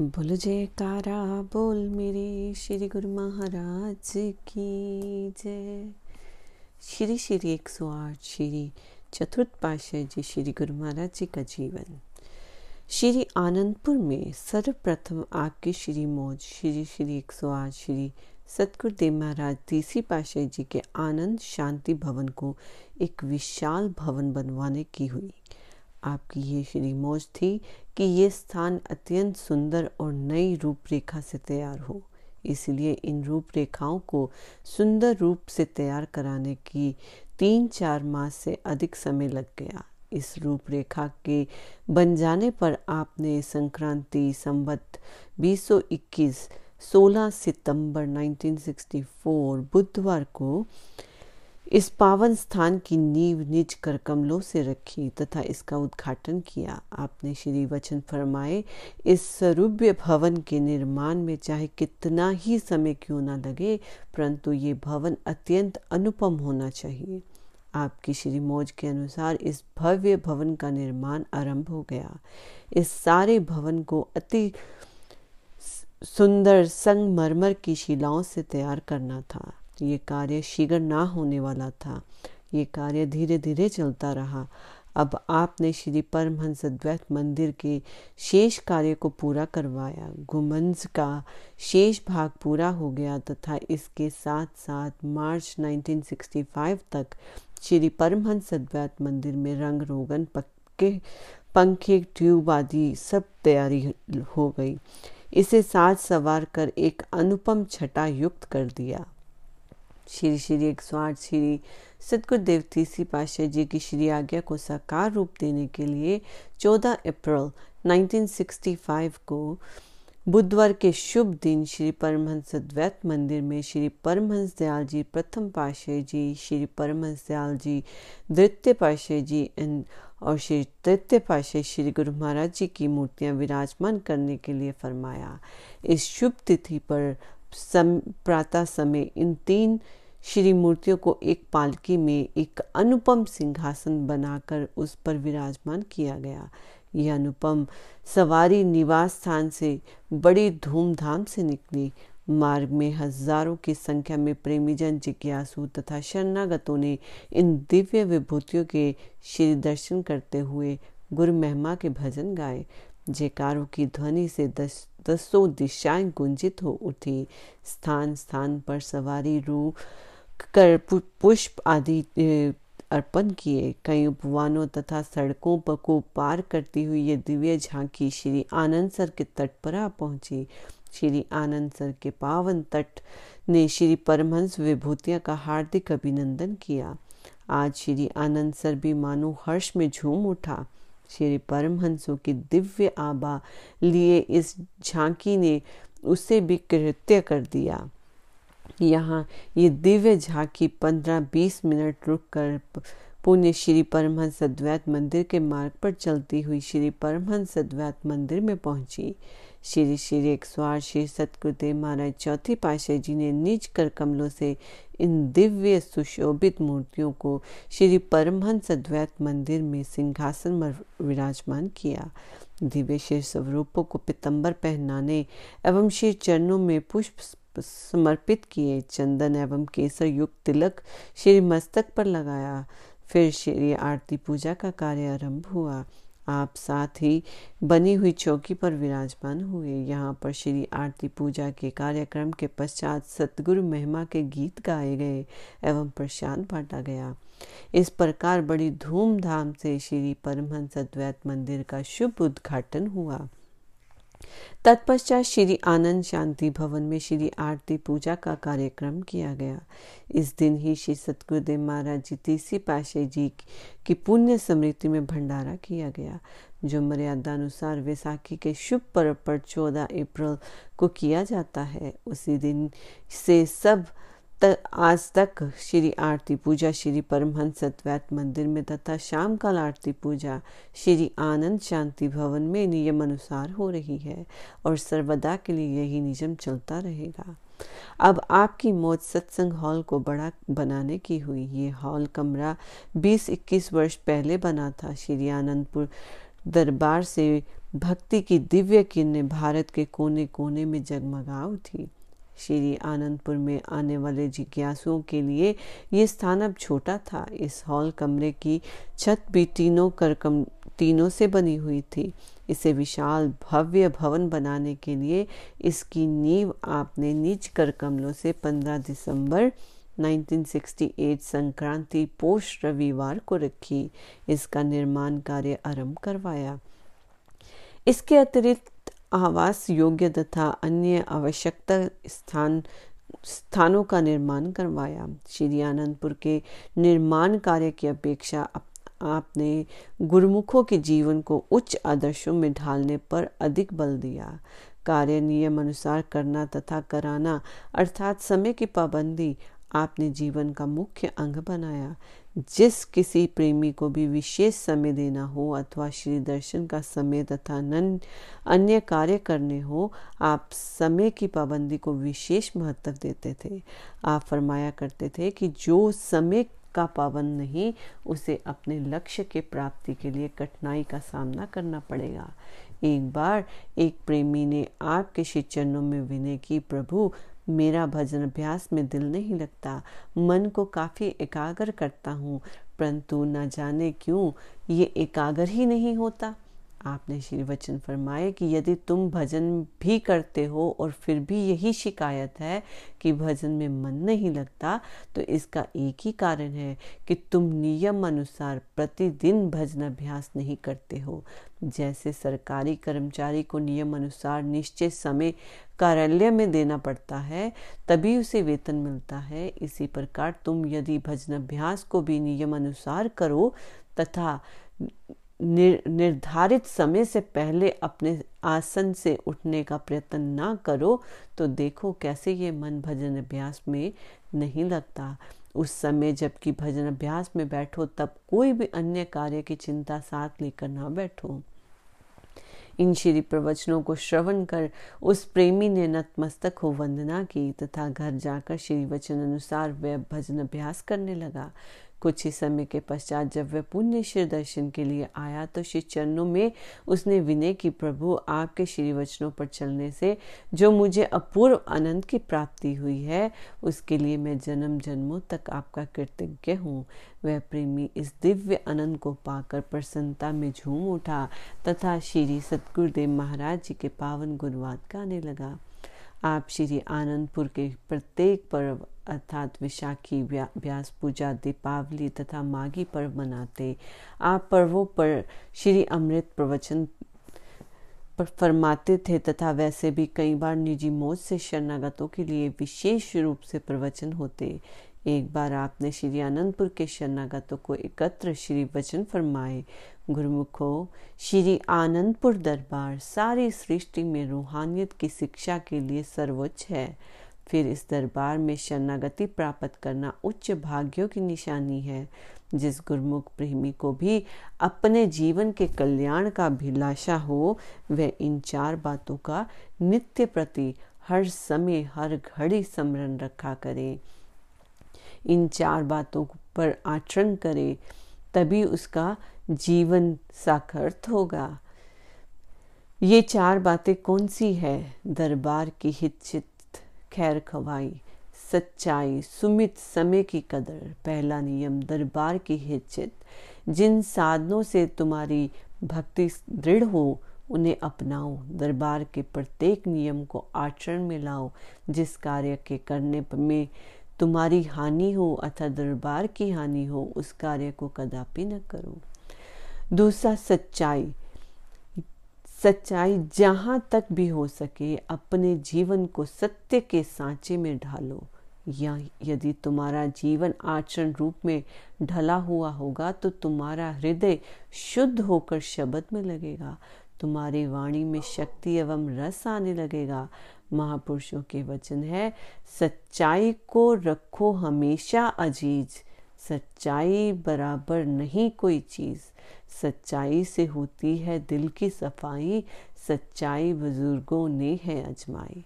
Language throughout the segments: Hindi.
बोल जयकारा, बोल मेरे श्री गुरु महाराज की जय। श्री श्री एक सौ आठ, श्री चतुर्थ पाशाह जी, श्री गुरु महाराज जी का जीवन। श्री आनंदपुर में सर्वप्रथम आपके श्री मौज, श्री श्री एक सौ आठ, श्री सतगुरुदेव महाराज तीसरी पाशाह जी के आनंद शांति भवन को एक विशाल भवन बनवाने की हुई। आपकी ये श्री मौज थी कि ये स्थान अत्यंत सुंदर और नई रूपरेखा से तैयार हो। इसलिए इन रूपरेखाओं को सुंदर रूप से तैयार कराने की तीन चार माह से अधिक समय लग गया। इस रूपरेखा के बन जाने पर आपने संक्रांति संवत 2021 16 सितंबर 1964 बुधवार को इस पावन स्थान की नींव निज कर कमलों से रखी तथा इसका उद्घाटन किया। आपने श्री वचन फरमाए, इस स्वरूप्य भवन के निर्माण में चाहे कितना ही समय क्यों ना लगे, परंतु ये भवन अत्यंत अनुपम होना चाहिए। आपकी श्री मौज के अनुसार इस भव्य भवन का निर्माण आरंभ हो गया। इस सारे भवन को अति सुंदर संगमरमर की शिलाओं से तैयार करना था। ये कार्य शीघ्र ना होने वाला था। ये कार्य धीरे धीरे चलता रहा। अब आपने श्री परमहंस द्वैत मंदिर के शेष कार्य को पूरा करवाया। गुमंज का शेष भाग पूरा हो गया तथा इसके साथ साथ मार्च 1965 तक श्री परमहंस द्वैत मंदिर में रंग रोगन पक्के पंखे, ट्यूब आदि सब तैयारी हो गई। इसे साज सवार कर एक अनुपम छटा युक्त कर दिया। श्री श्री एक सौ आठ श्री सतगुरुदेव तीसरी पाशाह जी की श्री आज्ञा को साकार रूप देने के लिए 14 अप्रैल 1965 को बुधवार के शुभ दिन श्री परमहंस द्वैत मंदिर में श्री परमहंस दयाल जी प्रथम पाशाह जी, श्री परमहंस दयाल जी द्वितीय पाशाह जी एंड और श्री तृतीय पाशाह श्री गुरु महाराज जी की मूर्तियाँ विराजमान करने के लिए फरमाया। इस शुभ तिथि पर सम, प्रातः समय इन तीन श्री मूर्तियों को एक पालकी में एक अनुपम सिंहासन बनाकर उस पर विराजमान किया गया। यह अनुपम सवारी निवास स्थान से बड़ी धूमधाम से निकली। मार्ग में हज़ारों की संख्या में प्रेमीजन, जिज्ञासु तथा शरणागतों ने इन दिव्य विभूतियों के श्री दर्शन करते हुए गुरु महिमा के भजन गाए। जयकारों की ध्वनि से दस दसों दिशाएँ गुंजित हो उठी। स्थान स्थान पर सवारी रू कर पुष्प आदि अर्पण किए। कई उपवानों तथा सड़कों पर को पार करती हुई ये दिव्य झांकी श्री आनंद सर के तट पर आ पहुँची। श्री आनंद सर के पावन तट ने श्री परमहंस विभूतिया का हार्दिक अभिनंदन किया। आज श्री आनंद सर भी मानो हर्ष में झूम उठा। श्री परमहंसों की दिव्य आभा लिए इस झांकी ने उसे भी कृत्य कर दिया। यहाँ ये दिव्य झांकी पंद्रह बीस मिनट रुक कर पुण्य श्री परमहंस अद्वैत मंदिर के मार्ग पर चलती हुई श्री परमहंस अद्वैत मंदिर में पहुँची। श्री श्री आठ श्री सतगुरुदेव महाराज चौथी पाशाह जी ने निज कर कमलों से इन दिव्य सुशोभित मूर्तियों को श्री परमहंस अद्वैत मंदिर में सिंहासन में विराजमान किया। दिव्य श्री स्वरूपों को पितंबर पहनाने एवं श्री चरणों में पुष्प समर्पित किए। चंदन एवं केसर युक्त तिलक श्री मस्तक पर लगाया। फिर श्री आरती पूजा का कार्य आरंभ हुआ। आप साथ ही बनी हुई चौकी पर विराजमान हुए। यहाँ पर श्री आरती पूजा के कार्यक्रम के पश्चात सतगुरु महिमा के गीत गाए गए एवं प्रसाद बांटा गया। इस प्रकार बड़ी धूमधाम से श्री परमहंस अद्वैत मंदिर का शुभ उद्घाटन हुआ। तत्पश्चात श्री आनंद शांति भवन में श्री आरती पूजा का कार्यक्रम किया गया। इस दिन ही श्री सतगुरुदेव महाराज जी तीसरी पाशे जी की पुण्य स्मृति में भंडारा किया गया, जो मर्यादा अनुसार वैसाखी के शुभ पर्व पर चौदह अप्रैल को किया जाता है। उसी दिन से सब तक, आज तक श्री आरती पूजा, श्री परमहंस अद्वैत मंदिर में तथा शाम काल आरती पूजा, श्री आनंद शांति भवन में नियम अनुसार हो रही है और सर्वदा के लिए यही नियम चलता रहेगा। अब आपकी मौत सत्संग हॉल को बड़ा बनाने की हुई। ये हॉल कमरा 20-21 वर्ष पहले बना था। श्री आनंदपुर दरबार से भक्ति की दिव्य किरणें भारत के कोने कोने में जगमगा उठी। श्री आनंदपुर में आने वाले जिज्ञासुओं के लिए ये स्थान अब छोटा था। इस हॉल कमरे की छत भी तीनों करकम, तीनों से बनी हुई थी। इसे विशाल भव्य भवन बनाने के लिए इसकी नींव आपने निज कर कमलों से 15 दिसंबर 1968 संक्रांति पोष रविवार को रखी। इसका निर्माण कार्य आरंभ करवाया। इसके अतिरिक्त आवास, योग्य तथा अन्य आवश्यकता स्थान, स्थानों का निर्माण करवाया। श्री आनंदपुर के निर्माण कार्य की अपेक्षा आपने गुरुमुखों के जीवन को उच्च आदर्शों में ढालने पर अधिक बल दिया। कार्य नियम अनुसार करना तथा कराना, अर्थात समय की पाबंदी आपने जीवन का मुख्य अंग बनाया। जिस किसी प्रेमी को भी विशेष समय देना हो अथवा श्री दर्शन का समय तथा अन्य कार्य करने हो, आप समय की पाबंदी को विशेष महत्व देते थे। आप फरमाया करते थे कि जो समय का पाबंद नहीं, उसे अपने लक्ष्य के प्राप्ति के लिए कठिनाई का सामना करना पड़ेगा। एक बार एक प्रेमी ने आपके श्री चरणों में विनय की, प्रभु मेरा भजन अभ्यास में दिल नहीं लगता। मन को काफ़ी एकाग्र करता हूँ। परंतु न जाने क्यों, ये एकाग्र ही नहीं होता। आपने श्री वचन फरमाए कि यदि तुम भजन भी करते हो और फिर भी यही शिकायत है कि भजन में मन नहीं लगता तो इसका एक ही कारण है कि तुम नियम अनुसार प्रतिदिन भजन अभ्यास नहीं करते हो। जैसे सरकारी कर्मचारी को नियम अनुसार निश्चित समय कार्यालय में देना पड़ता है, तभी उसे वेतन मिलता है। इसी प्रकार तुम यदि भजन अभ्यास को भी नियम अनुसार करो तथा निर, निर्धारित समय से पहले अपने आसन से उठने का प्रयत्न ना करो तो देखो कैसे ये मन भजन अभ्यास में नहीं लगता। उस समय जबकि भजन अभ्यास में बैठो तब कोई भी अन्य कार्य की चिंता साथ लेकर ना बैठो। इन श्री प्रवचनों को श्रवण कर उस प्रेमी ने नतमस्तक हो वंदना की तथा घर जाकर श्री वचन अनुसार वह भजन अभ्यास करने लगा। कुछ ही समय के पश्चात जब वह पुण्य श्री दर्शन के लिए आया तो श्री चरणों में उसने विनय की, प्रभु, आपके श्री वचनों पर चलने से जो मुझे अपूर्व आनंद की प्राप्ति हुई है, उसके लिए मैं जन्म जन्मों तक आपका कृतज्ञ हूँ। वह प्रेमी इस दिव्य आनंद को पाकर प्रसन्नता में झूम उठा तथा श्री सतगुरुदेव महाराज जी के पावन गुरुवाद गाने लगा। आप श्री आनंदपुर के प्रत्येक पर्व अर्थात विशाखी व्यास पूजा, दीपावली तथा माघी पर्व मनाते आप पर्वों पर श्री अमृत प्रवचन फरमाते थे तथा वैसे भी कई बार निजी मौज से शरणागतों के लिए विशेष रूप से प्रवचन होते। एक बार आपने श्री आनंदपुर के शरणागतों को एकत्र श्री वचन फरमाए। गुरुमुखो, श्री आनंदपुर दरबार, सारी सृष्टि में रूहानियत की शिक्षा के लिए सर्वोच्च है। फिर इस दरबार में शरणागति प्राप्त करना उच्च भाग्यों की निशानी है। जिस गुरमुख प्रेमी को भी अपने जीवन के कल्याण का अभिलाषा हो, वह इन चार बातों का नित्य प्रति हर समय, हर घड़ी स्मरण रखा करे। इन चार बातों पर आचरण करे, तभी उसका जीवन सार्थक होगा। ये चार बातें कौन सी है? दरबार की हित खैर खवाई, सच्चाई, सुमित समय की कदर। पहला नियम, दरबार की हिचित जिन साधनों से तुम्हारी भक्ति दृढ़ हो, उन्हें अपनाओ। दरबार के प्रत्येक नियम को आचरण में लाओ। जिस कार्य के करने में तुम्हारी हानि हो अथवा दरबार की हानि हो, उस कार्य को कदापि न करो। दूसरा सच्चाई। सच्चाई जहाँ तक भी हो सके, अपने जीवन को सत्य के सांचे में ढालो। या यदि तुम्हारा जीवन आचरण रूप में ढला हुआ होगा तो तुम्हारा हृदय शुद्ध होकर शब्द में लगेगा। तुम्हारी वाणी में शक्ति एवं रस आने लगेगा। महापुरुषों के वचन है, सच्चाई को रखो हमेशा अज़ीज़। सच्चाई बराबर नहीं कोई चीज़। सच्चाई से होती है दिल की सफ़ाई। सच्चाई बुज़ुर्गों ने है अजमाई।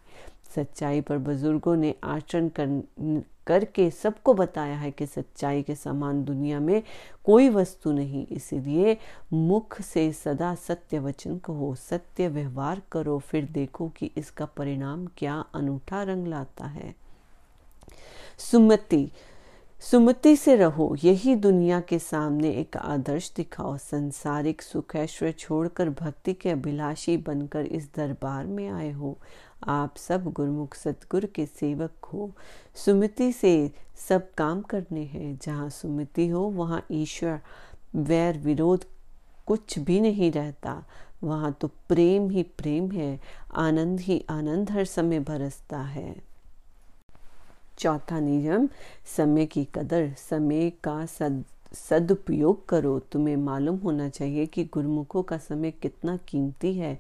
सच्चाई पर बुज़ुर्गों ने आचरण कर, करके सबको बताया है कि सच्चाई के समान दुनिया में कोई वस्तु नहीं। इसीलिए मुख से सदा सत्य वचन कहो, सत्य व्यवहार करो, फिर देखो कि इसका परिणाम क्या अनूठा रंग लाता है। सुमति सुमति से रहो, यही दुनिया के सामने एक आदर्श दिखाओ। संसारिक सुख ऐश्वर्य छोड़कर भक्ति के अभिलाषी बनकर इस दरबार में आए हो। आप सब गुरुमुख, सतगुरु के सेवक हो। सुमति से सब काम करने हैं। जहाँ सुमति हो, वहाँ ईश्वर, वैर विरोध कुछ भी नहीं रहता। वहाँ तो प्रेम ही प्रेम है। आनंद ही आनंद हर समय बरसता है। चौथा नियम, समय की कदर, समय का सद, सदुपयोग करो। तुम्हें मालूम होना चाहिए कि गुरुमुखों का समय कितना कीमती है।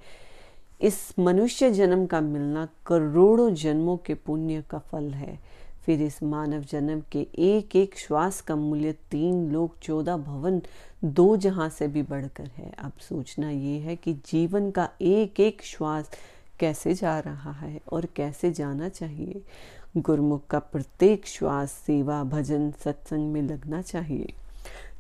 इस मनुष्य जन्म का मिलना करोड़ों जन्मों के पुण्य का फल है। फिर इस मानव जन्म के एक एक श्वास का मूल्य तीन लोग चौदह भवन दो जहाँ से भी बढ़कर है। अब सोचना ये है कि जीवन का एक एक श्वास कैसे जा रहा है और कैसे जाना चाहिए। गुरमुख का प्रत्येक श्वास, सेवा, भजन, सत्संग में लगना चाहिए।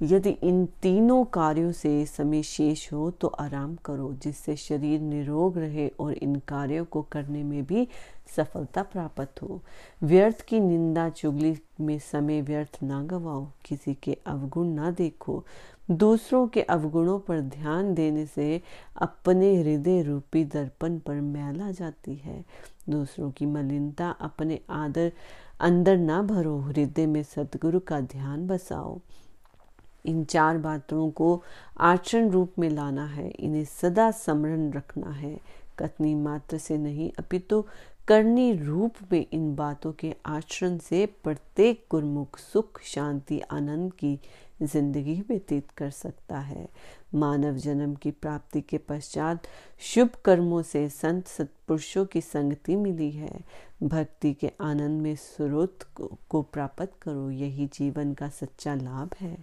यदि इन तीनों कार्यों से समय शेष हो तो आराम करो, जिससे शरीर निरोग रहे और इन कार्यों को करने में भी सफलता प्राप्त हो। व्यर्थ की निंदा, चुगली में समय व्यर्थ ना गवाओ। किसी के अवगुण ना देखो। दूसरों के अवगुणों पर ध्यान देने से अपने हृदय रूपी दर्पण पर मैल जाती है। दूसरों की मलिनता अपने आदर अंदर ना भरो, हृदय में सदगुरु का ध्यान बसाओ। इन चार बातों को आचरण रूप में लाना है, इन्हें सदा स्मरण रखना है। कथनी मात्र से नहीं, अपितु तो करनी रूप में इन बातों के आचरण से प्रत्येक गुरमुख सुख, शांति, आनंद की ज़िंदगी व्यतीत कर सकता है। मानव जन्म की प्राप्ति के पश्चात शुभ कर्मों से संत सत्पुरुषों की संगति मिली है। भक्ति के आनंद में स्रोत को प्राप्त करो, यही जीवन का सच्चा लाभ है।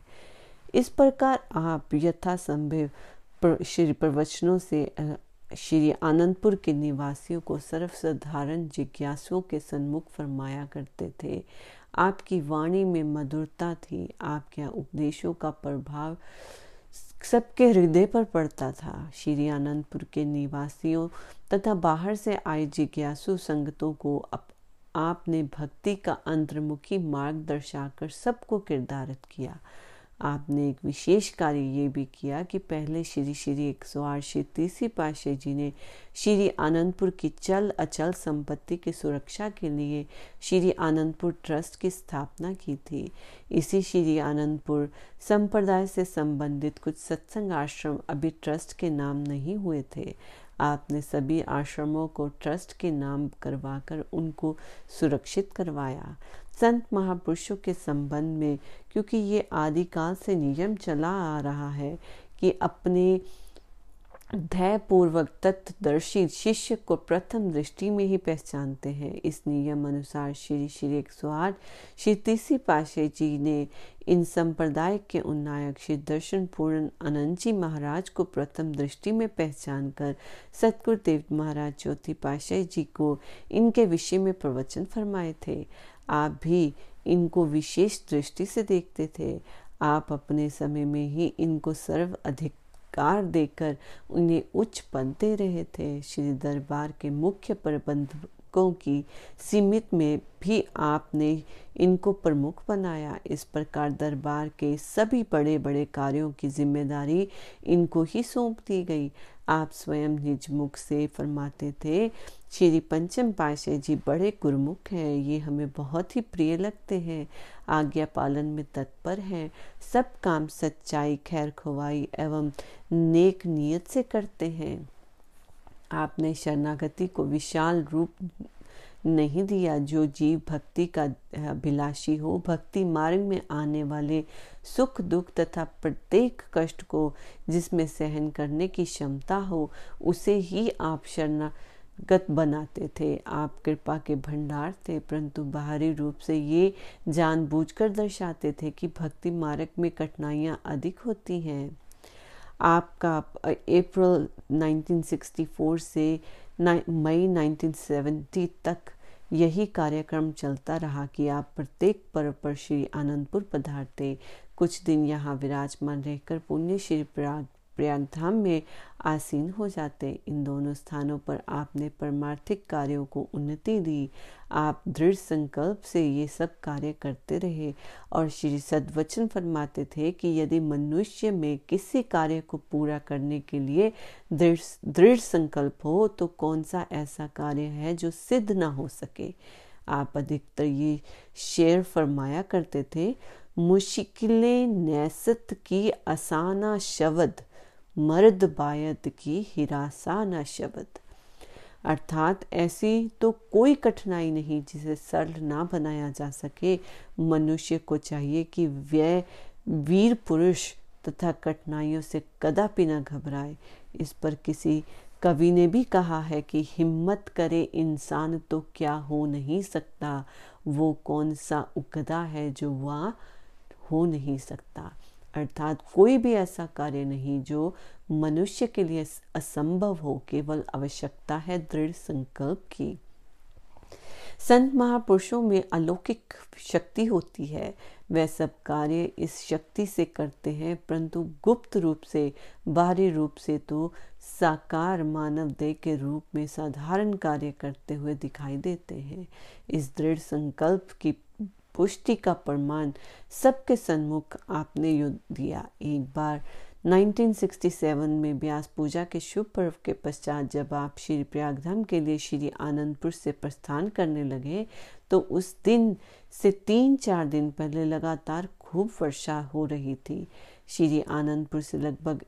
इस प्रकार आप यथासंभव श्री प्रवचनों से श्री आनंदपुर के निवासियों को सर्वसाधारण जिज्ञासुओं के सन्मुख फरमाया करते थे। आपकी वाणी में मधुरता थी आपके उपदेशों का प्रभाव सबके हृदय पर पड़ता था। श्री आनंदपुर के निवासियों तथा बाहर से आए जिज्ञासु संगतों को अप, आपने भक्ति का अंतर्मुखी मार्ग दर्शाकर सबको किरदारित किया। आपने एक विशेष कार्य ये भी किया कि पहले श्री श्री एक सौ आठ श्री तीसरी पाशाह जी ने श्री आनंदपुर की चल अचल संपत्ति की सुरक्षा के लिए श्री आनंदपुर ट्रस्ट की स्थापना की थी। इसी श्री आनंदपुर संप्रदाय से संबंधित कुछ सत्संग आश्रम अभी ट्रस्ट के नाम नहीं हुए थे। आपने सभी आश्रमों को ट्रस्ट के नाम करवाकर उनको सुरक्षित करवाया। संत महापुरुषों के संबंध में, क्योंकि ये आदिकाल से नियम चला आ रहा है कि अपने धैर्यपूर्वक तत्वदर्शी शिष्य को प्रथम दृष्टि में ही पहचानते हैं। इस नियम अनुसार श्री श्री एक सौ आठ, श्री तीसरी पाशे जी ने इन संप्रदाय के उन्नायक श्री दर्शन पूर्ण अनंत जी महाराज को प्रथम दृष्टि में पहचान कर सतगुरु देव महाराज चौथी पाशाही जी को इनके विषय में प्रवचन फरमाए थे। आप भी इनको विशेष दृष्टि से देखते थे। आप अपने समय में ही इनको सर्व अधिकार देकर उन्हें उच्च बनते रहे थे। श्री दरबार के मुख्य प्रबंधकों की सीमित में भी आपने इनको प्रमुख बनाया। इस प्रकार दरबार के सभी बड़े बड़े कार्यों की ज़िम्मेदारी इनको ही सौंप दी गई। आप स्वयं निज मुख से फरमाते थे, श्री पंचम पाशे जी बड़े गुरमुख हैं, ये हमें बहुत ही प्रिय लगते हैं। आज्ञा पालन में तत्पर हैं। सब काम सच्चाई, खैर खुवाई एवं नेक नियत से करते हैं। आपने शरणागति को विशाल रूप नहीं दिया जो जीव भक्ति का अभिलाषी हो। भक्ति मार्ग में आने वाले सुख दुख तथा प्रत्येक कष्ट को जिसमें सहन करने की क्षमता हो, उसे ही आप शरणागत बनाते थे। आप कृपा के भंडार थे, परंतु बाहरी रूप से ये जानबूझकर दर्शाते थे कि भक्ति मार्ग में कठिनाइयाँ अधिक होती हैं। आपका अप्रैल 1964 से मई 1970 तक यही कार्यक्रम चलता रहा कि आप प्रत्येक पर्व पर श्री आनंदपुर पधारते। कुछ दिन यहाँ विराजमान रहकर पुण्य श्री प्रयाग प्रयागधाम में आसीन हो जाते। इन दोनों स्थानों पर आपने परमार्थिक कार्यों को उन्नति दी। आप दृढ़ संकल्प से ये सब कार्य करते रहे और श्री सदवचन फरमाते थे कि यदि मनुष्य में किसी कार्य को पूरा करने के लिए दृढ़ संकल्प हो तो कौन सा ऐसा कार्य है जो सिद्ध ना हो सके? आप अधिकतर ये शेर फरमाया करते थे, मुश्किलें नैसत की आसाना शब्द मर्द बायद की हिरासा न शब्द। अर्थात ऐसी तो कोई कठिनाई नहीं जिसे सरल ना बनाया जा सके। मनुष्य को चाहिए कि व्यय, वीर पुरुष तथा कठिनाइयों से कदापि न घबराए। इस पर किसी कवि ने भी कहा है कि हिम्मत करे इंसान तो क्या हो नहीं सकता। वो कौन सा उकदा है जो वह हो नहीं सकता। अर्थात कोई भी ऐसा कार्य नहीं जो मनुष्य के लिए असंभव हो, केवल आवश्यकता है दृढ़ संकल्प की। संत महापुरुषों में अलौकिक शक्ति होती है। वह सब कार्य इस शक्ति से करते हैं, परंतु गुप्त रूप से बाहरी रूप से तो साकार मानव देह के रूप में साधारण कार्य करते हुए दिखाई देते हैं। इस दृढ़ संकल्प की पुष्टि का प्रमाण सबके सन्मुख आपने युद्ध दिया। एक बार 1967 में ब्यास पूजा के शुभ पर्व के पश्चात जब आप श्री प्रयागधाम के लिए श्री आनंदपुर से प्रस्थान करने लगे तो उस दिन से तीन चार दिन पहले लगातार खूब वर्षा हो रही थी। श्री आनंदपुर से लगभग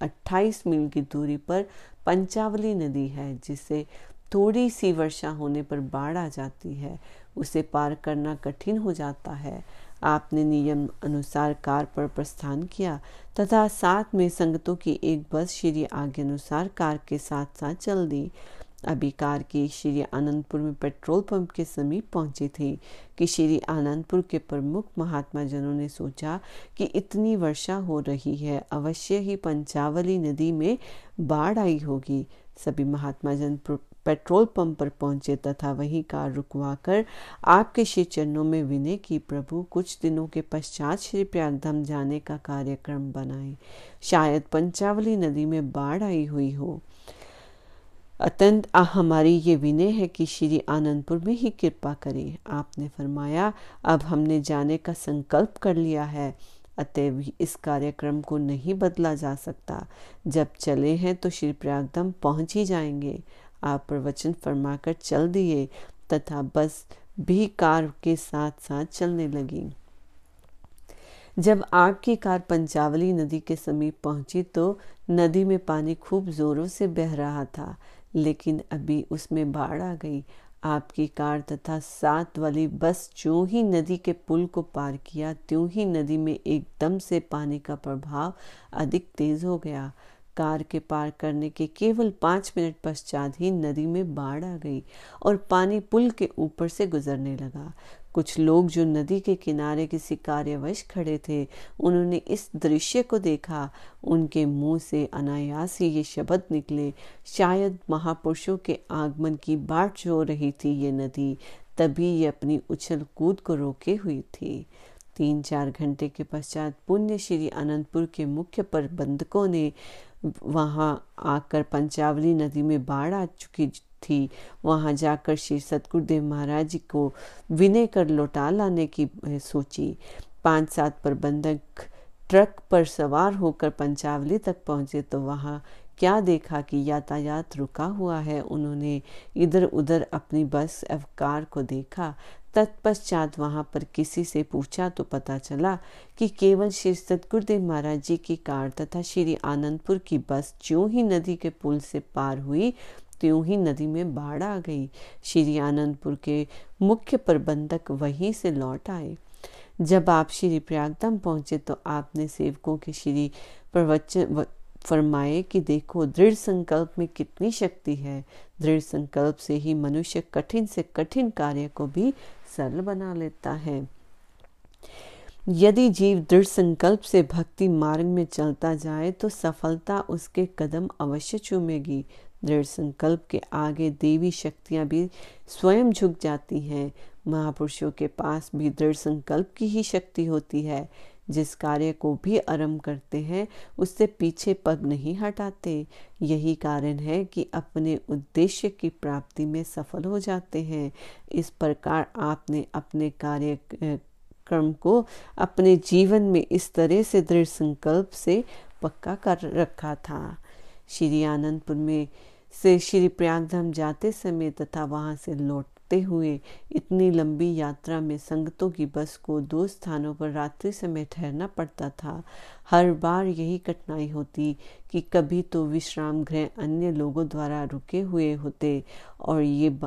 अट्ठाईस मील की दूरी पर पंचावली नदी है जिससे थोड़ी सी वर्षा होने पर बाढ़ आ जाती है, उसे पार करना कठिन हो जाता है। आपने नियम अनुसार कार पर प्रस्थान किया, तथा साथ में संगतों की एक बस श्री आगे अनुसार कार के साथ साथ चल दी। अभी कार की श्री आनंदपुर में पेट्रोल पंप के समीप पहुँची थी, कि श्री आनंदपुर के प्रमुख महात्मा जनों ने सोचा कि इतनी वर्षा हो रही है, अवश्य ही पंचावली नदी में बाढ़ आई होगी। सभी महात्मा जन पेट्रोल पंप पर पहुँचे तथा वहीं कार रुकवाकर आपके श्री चरणों में विनय की, प्रभु, कुछ दिनों के पश्चात श्री प्रयागधाम जाने का कार्यक्रम बनाए। शायद पंचावली नदी में बाढ़ आई हुई हो। अत्यंत हमारी ये विनय है कि श्री आनंदपुर में ही कृपा करें। आपने फरमाया, अब हमने जाने का संकल्प कर लिया है। अतएव इस कार्यक्रम को नहीं बदला जा सकता। जब चले हैं तो श्री प्रयागधाम पहुँच ही जाएँगे। आप प्रवचन फरमाकर चल दिए तथा बस भी कार के साथ साथ चलने लगी। जब आपकी कार पंचावली नदी के समीप पहुँची तो नदी में पानी खूब जोरों से बह रहा था, लेकिन अभी उसमें बाढ़ आ गई। आपकी कार तथा साथ वाली बस जो ही नदी के पुल को पार किया, त्यों ही नदी में एकदम से पानी का प्रभाव अधिक तेज हो गया। कार के पार करने के केवल पाँच मिनट पश्चात ही नदी में बाढ़ आ गई और पानी पुल के ऊपर से गुजरने लगा। कुछ लोग जो नदी के किनारे किसी कार्यवश खड़े थे, उन्होंने इस दृश्य को देखा। उनके मुँह से अनायास ही ये शब्द निकले, शायद महापुरुषों के आगमन की बाट जो रही थी ये नदी, तभी ये अपनी उछल कूद को रोके हुई थी। तीन चार घंटे के पश्चात पुण्य श्री अनंतपुर के मुख्य प्रबंधकों ने वहाँ आकर पंचावली नदी में बाढ़ आ चुकी थी। वहाँ जाकर श्री सतगुरुदेव महाराज जी को विनय कर लौटा लाने की सोची। पाँच सात प्रबंधक ट्रक पर सवार होकर पंचावली तक पहुँचे तो वहाँ क्या देखा कि यातायात रुका हुआ है। उन्होंने इधर उधर अपनी बस कार को देखा। तत्पश्चात वहाँ पर किसी से पूछा तो पता चला कि केवल श्री सतगुरुदेव महाराज जी की कार तथा श्री आनंदपुर की बस ज्यों ही नदी के पुल से पार हुई, त्यों ही नदी में बाढ़ आ गई। श्री आनंदपुर के मुख्य प्रबंधक वहीं से लौट आए। जब आप श्री प्रयागधाम पहुँचे तो आपने सेवकों के श्री प्रवचन फरमाए कि देखो, दृढ़ संकल्प में कितनी शक्ति है। दृढ़ संकल्प से ही मनुष्य कठिन से कठिन कार्य को भी सरल बना लेता है। यदि जीव दृढ़ संकल्प से भक्ति मार्ग में चलता जाए तो सफलता उसके कदम अवश्य चूमेगी। दृढ़ संकल्प के आगे देवी शक्तियाँ भी स्वयं झुक जाती हैं। महापुरुषों के पास भी दृढ़ संकल्प की ही शक्ति होती है। जिस कार्य को भी आरंभ करते हैं, उससे पीछे पग नहीं हटाते। यही कारण है कि अपने उद्देश्य की प्राप्ति में सफल हो जाते हैं। इस प्रकार आपने अपने कार्य क्रम को अपने जीवन में इस तरह से दृढ़ संकल्प से पक्का कर रखा था। श्री आनंदपुर में से श्री प्रयागधाम जाते समय तथा वहाँ से लौटते हुए इतनी लंबी यात्रा में संगतों की बस को दो स्थानों पर रात्रि समय ठहरना पड़ता था। हर बार यही कठिनाई होती कि कभी तो विश्राम गृह अन्य लोगों द्वारा रुके हुए होते और ये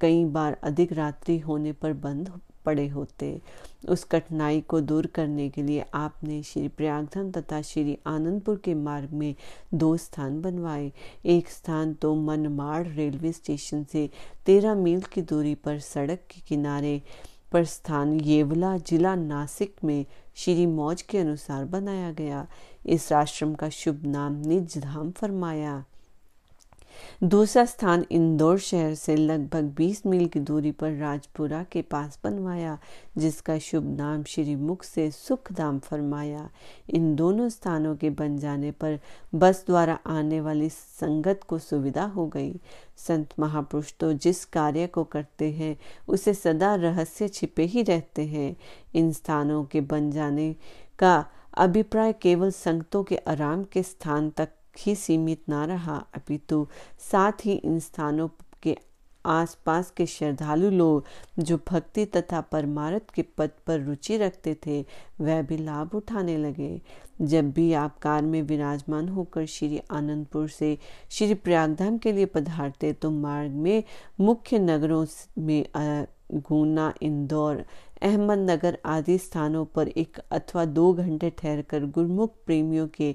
कई बार अधिक रात्रि होने पर बंद पड़े होते। उस कठिनाई को दूर करने के लिए आपने श्री प्रयागधन तथा श्री आनंदपुर के मार्ग में दो स्थान बनवाए। एक स्थान तो मनमाड़ रेलवे स्टेशन से तेरह मील की दूरी पर सड़क के किनारे पर स्थान येवला जिला नासिक में श्री मौज के अनुसार बनाया गया। इस आश्रम का शुभ नाम निज धाम फरमाया। दूसरा स्थान इंदौर शहर से लगभग 20 मील की दूरी पर राजपुरा के पास बनवाया, जिसका शुभ नाम श्री मुख से सुखधाम फरमाया। इन दोनों स्थानों के बन जाने पर बस द्वारा आने वाली संगत को सुविधा हो गई। संत महापुरुष तो जिस कार्य को करते हैं, उसे सदा रहस्य छिपे ही रहते हैं। इन स्थानों के बन जाने का अभिप्राय केवल संगतों के आराम के स्थान तक ही सीमित ना रहा। अपितु साथ ही इन स्थानों के आसपास के श्रद्धालु लोग जो भक्ति तथा परमारथ के पद पर रुचि रखते थे, वह भी लाभ उठाने लगे। जब भी आप कार में विराजमान होकर श्री आनंदपुर से श्री प्रयागधाम के लिए पधारते तो मार्ग में मुख्य नगरों में गुना, इंदौर, अहमदनगर आदि स्थानों पर एक अथवा दो घंटे ठहरकर गुरमुख प्रेमियों के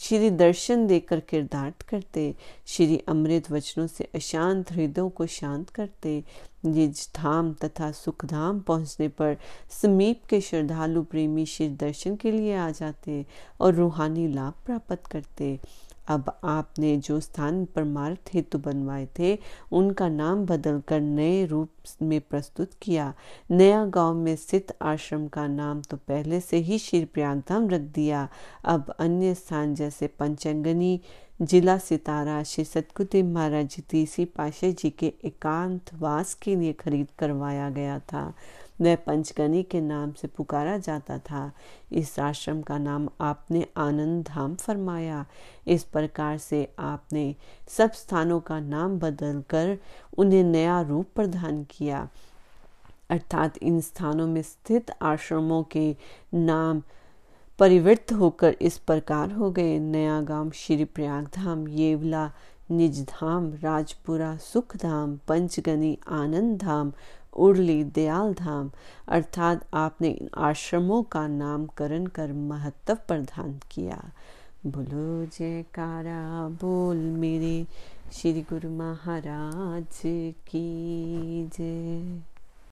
श्री दर्शन देकर किरदार्थ करते, श्री अमृत वचनों से अशांत हृदयों को शांत करते। निज धाम तथा सुखधाम पहुँचने पर समीप के श्रद्धालु प्रेमी श्री दर्शन के लिए आ जाते और रूहानी लाभ प्राप्त करते। अब आपने जो स्थान परमार्थ हेतु बनवाए थे, उनका नाम बदलकर नए रूप में प्रस्तुत किया। नया गाँव में स्थित आश्रम का नाम तो पहले से ही श्री प्रयागधाम रख दिया। अब अन्य स्थान जैसे पंचंगनी, जिला सितारा, श्री सतकुदेव महाराज जी, तीसरी पाशे जी के एकांत वास के लिए खरीद करवाया गया था। वह पंचगनी के नाम से पुकारा जाता था। इस आश्रम का नाम आपने आनंद धाम फरमाया। इस प्रकार से आपने सब स्थानों का नाम बदलकर उन्हें नया रूप प्रदान किया। अर्थात इन स्थानों में स्थित आश्रमों के नाम परिवृत्त होकर इस प्रकार हो गए। नया गाँव श्री प्रयाग धाम, येवला, निज धाम, राजपुरा, सुख धाम, पंचगनी, आनंद धाम उर्ली दयाल धाम अर्थात आपने इन आश्रमों का नामकरण कर महत्व प्रदान किया। बोलो, जयकारा, बोल मेरे श्री गुरु महाराज की जय।